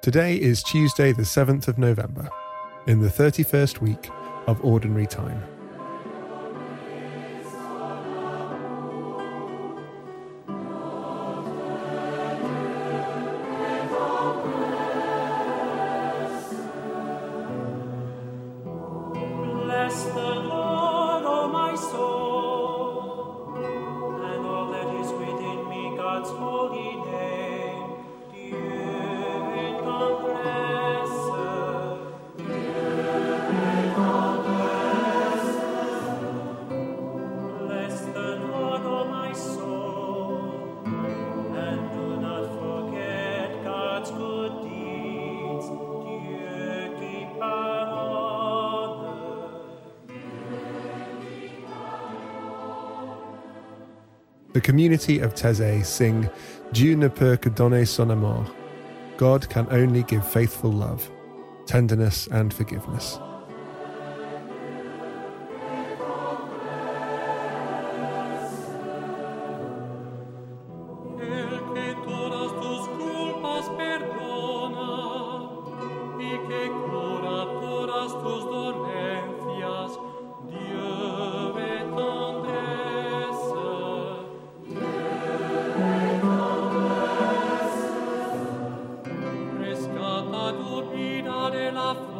Today is Tuesday, the 7th of November, in the 31st week of Ordinary Time. Bless the The community of Taizé sing Dieu ne peut que donner son amour. God can only give faithful love, tenderness, and forgiveness. Vida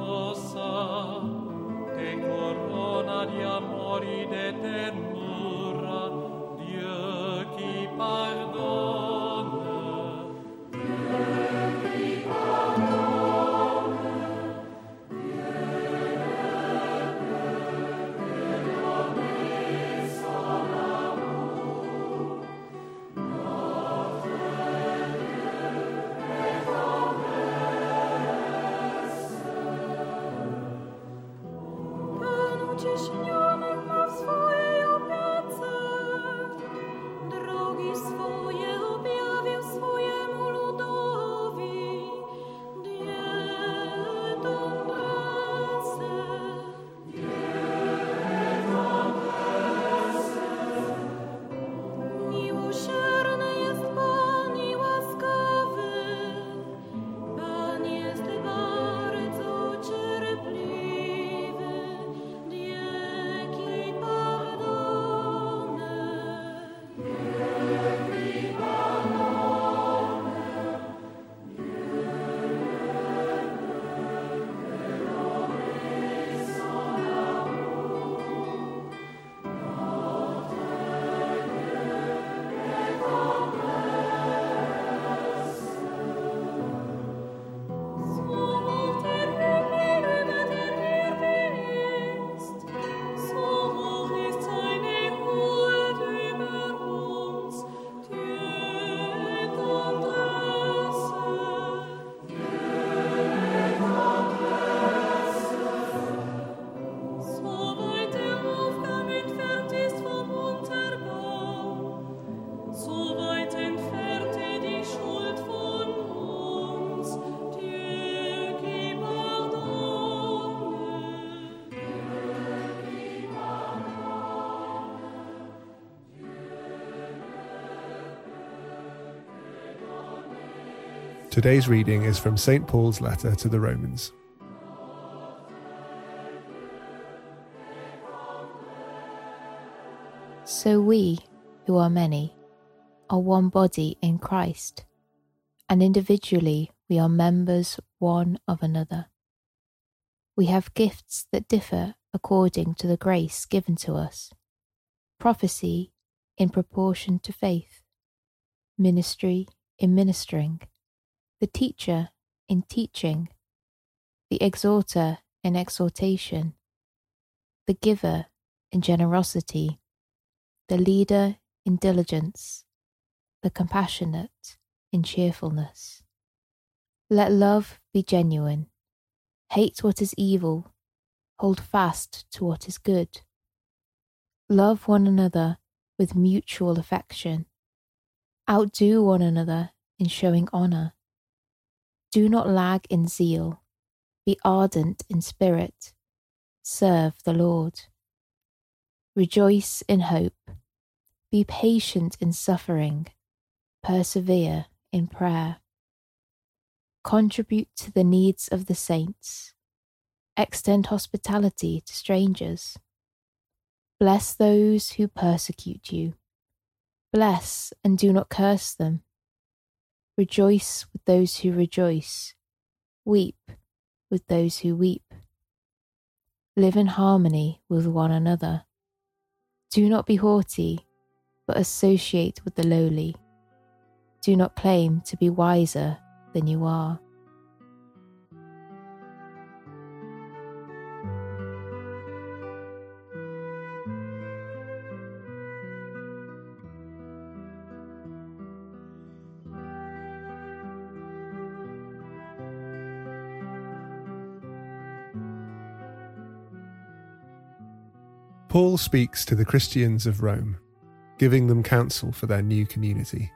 Today's reading is from St. Paul's letter to the Romans. So we, who are many, are one body in Christ, and individually we are members one of another. We have gifts that differ according to the grace given to us prophecy in proportion to faith, ministry in ministering, the teacher in teaching, the exhorter in exhortation, the giver in generosity the leader in diligence, the compassionate in cheerfulness. Let love be genuine. Hate what is evil. Hold fast to what is good. Love one another with mutual affection. Outdo one another in showing honour. Do not lag in zeal. Be ardent in spirit. Serve the Lord. Rejoice in hope. Be patient in suffering. Persevere in prayer. Contribute to the needs of the saints. Extend hospitality to strangers. Bless those who persecute you. Bless and do not curse them. Rejoice with those who rejoice. Weep with those who weep. Live in harmony with one another. Do not be haughty, but associate with the lowly. Do not claim to be wiser than you are. Paul speaks to the Christians of Rome, giving them counsel for their new community.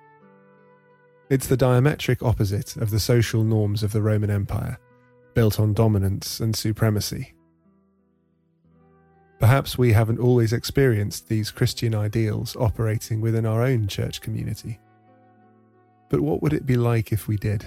It's the diametric opposite of the social norms of the Roman Empire, built on dominance and supremacy. Perhaps we haven't always experienced these Christian ideals operating within our own church community. But what would it be like if we did?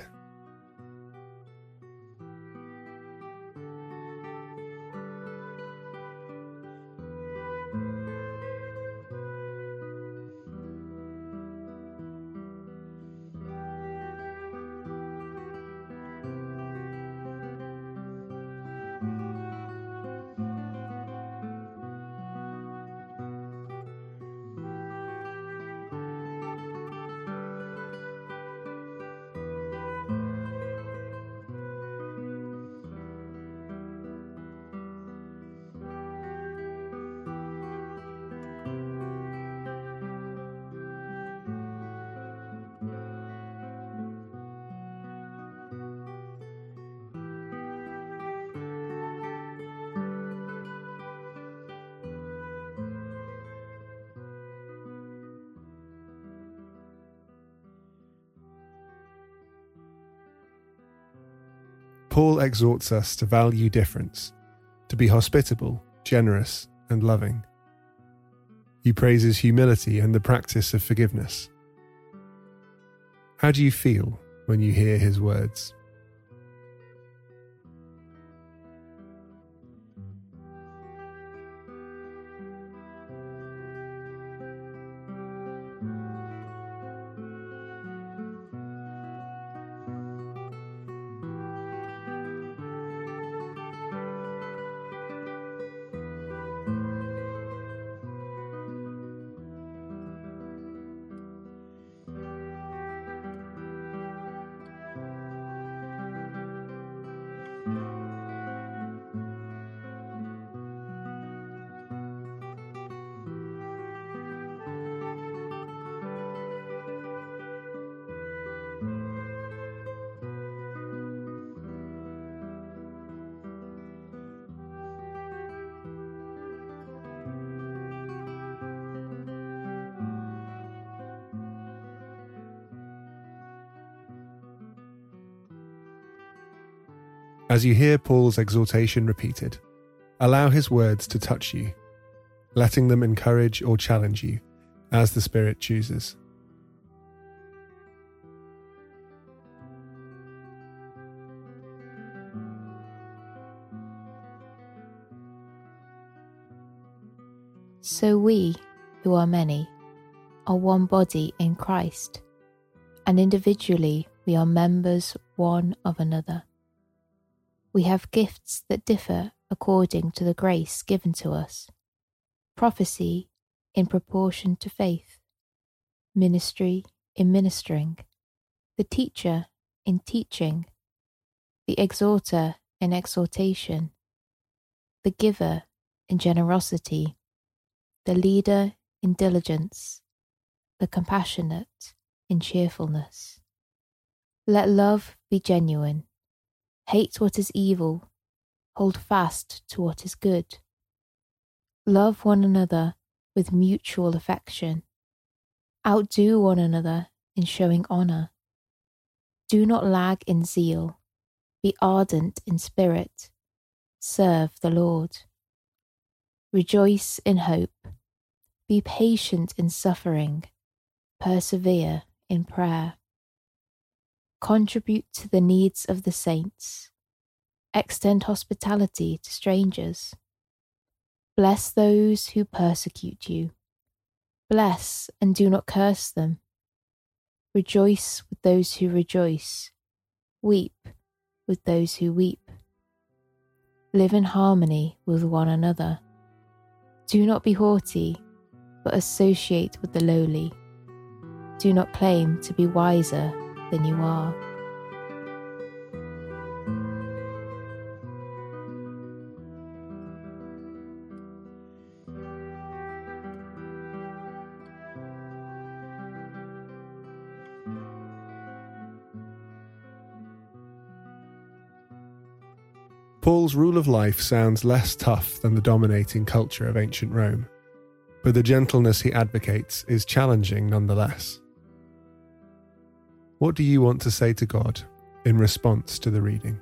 Paul exhorts us to value difference, to be hospitable, generous, and loving. He praises humility and the practice of forgiveness. How do you feel when you hear his words? As you hear Paul's exhortation repeated, allow his words to touch you, letting them encourage or challenge you as the Spirit chooses. So we, who are many, are one body in Christ, and individually we are members one of another. We have gifts that differ according to the grace given to us. Prophecy in proportion to faith, ministry in ministering, the teacher in teaching, the exhorter in exhortation, the giver in generosity, the leader in diligence, the compassionate in cheerfulness. Let love be genuine. Hate what is evil, hold fast to what is good. Love one another with mutual affection. Outdo one another in showing honour. Do not lag in zeal. Be ardent in spirit. Serve the Lord. Rejoice in hope. Be patient in suffering. Persevere in prayer. Contribute to the needs of the saints. Extend hospitality to strangers. Bless those who persecute you. Bless and do not curse them. Rejoice with those who rejoice. Weep with those who weep. Live in harmony with one another. Do not be haughty, but associate with the lowly. Do not claim to be wiser than you are. Paul's rule of life sounds less tough than the dominating culture of ancient Rome, but the gentleness he advocates is challenging nonetheless. What do you want to say to God in response to the reading?